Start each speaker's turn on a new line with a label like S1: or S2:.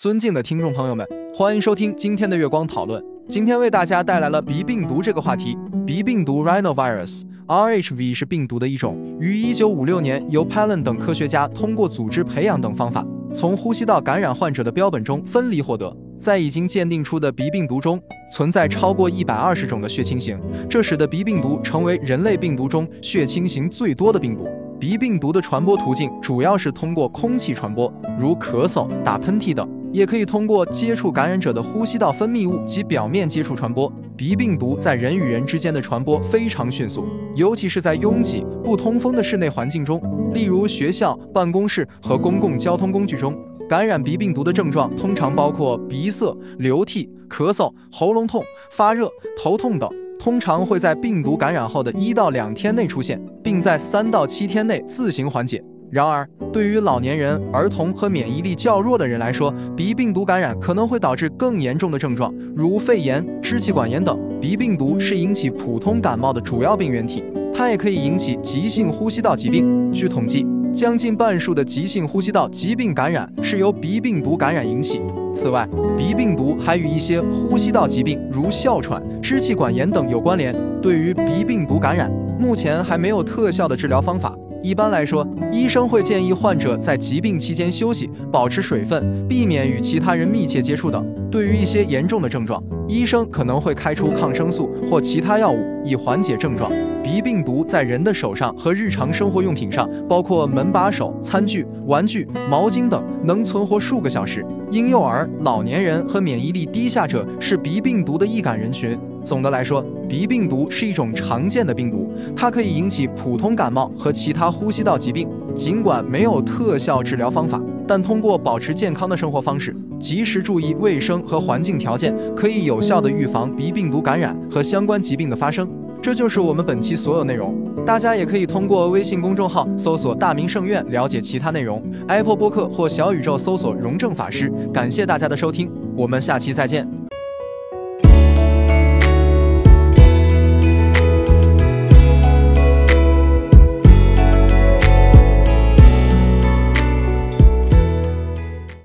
S1: 尊敬的听众朋友们，欢迎收听今天的月光讨论。今天为大家带来了鼻病毒这个话题。鼻病毒 （Rhinovirus）（RHV） 是病毒的一种，于1956年由 Palin 等科学家通过组织培养等方法，从呼吸道感染患者的标本中分离获得。在已经鉴定出的鼻病毒中，存在超过120种的血清型，这使得鼻病毒成为人类病毒中血清型最多的病毒。鼻病毒的传播途径主要是通过空气传播，如咳嗽、打喷嚏等，也可以通过接触感染者的呼吸道分泌物及表面接触传播。鼻病毒在人与人之间的传播非常迅速，尤其是在拥挤、不通风的室内环境中，例如学校、办公室和公共交通工具中。感染鼻病毒的症状通常包括鼻塞、流涕、咳嗽、喉咙痛、发热、头痛等。通常会在病毒感染后的一到两天内出现，并在三到七天内自行缓解。然而，对于老年人、儿童和免疫力较弱的人来说，鼻病毒感染可能会导致更严重的症状，如肺炎、支气管炎等。鼻病毒是引起普通感冒的主要病原体，它也可以引起急性呼吸道疾病。据统计，将近半数的急性呼吸道疾病感染是由鼻病毒感染引起。此外，鼻病毒还与一些呼吸道疾病，如哮喘、支气管炎等有关联。对于鼻病毒感染，目前还没有特效的治疗方法。一般来说，医生会建议患者在疾病期间休息，保持水分，避免与其他人密切接触等。对于一些严重的症状，医生可能会开出抗生素或其他药物以缓解症状。鼻病毒在人的手上和日常生活用品上，包括门把手、餐具、玩具、毛巾等，能存活数个小时。婴幼儿、老年人和免疫力低下者是鼻病毒的易感人群。总的来说，鼻病毒是一种常见的病毒，它可以引起普通感冒和其他呼吸道疾病。尽管没有特效治疗方法，但通过保持健康的生活方式，及时注意卫生和环境条件，可以有效的预防鼻病毒感染和相关疾病的发生。这就是我们本期所有内容。大家也可以通过微信公众号搜索“大明圣院”了解其他内容。Apple 播客或小宇宙搜索“荣正法师”。感谢大家的收听，我们下期再见。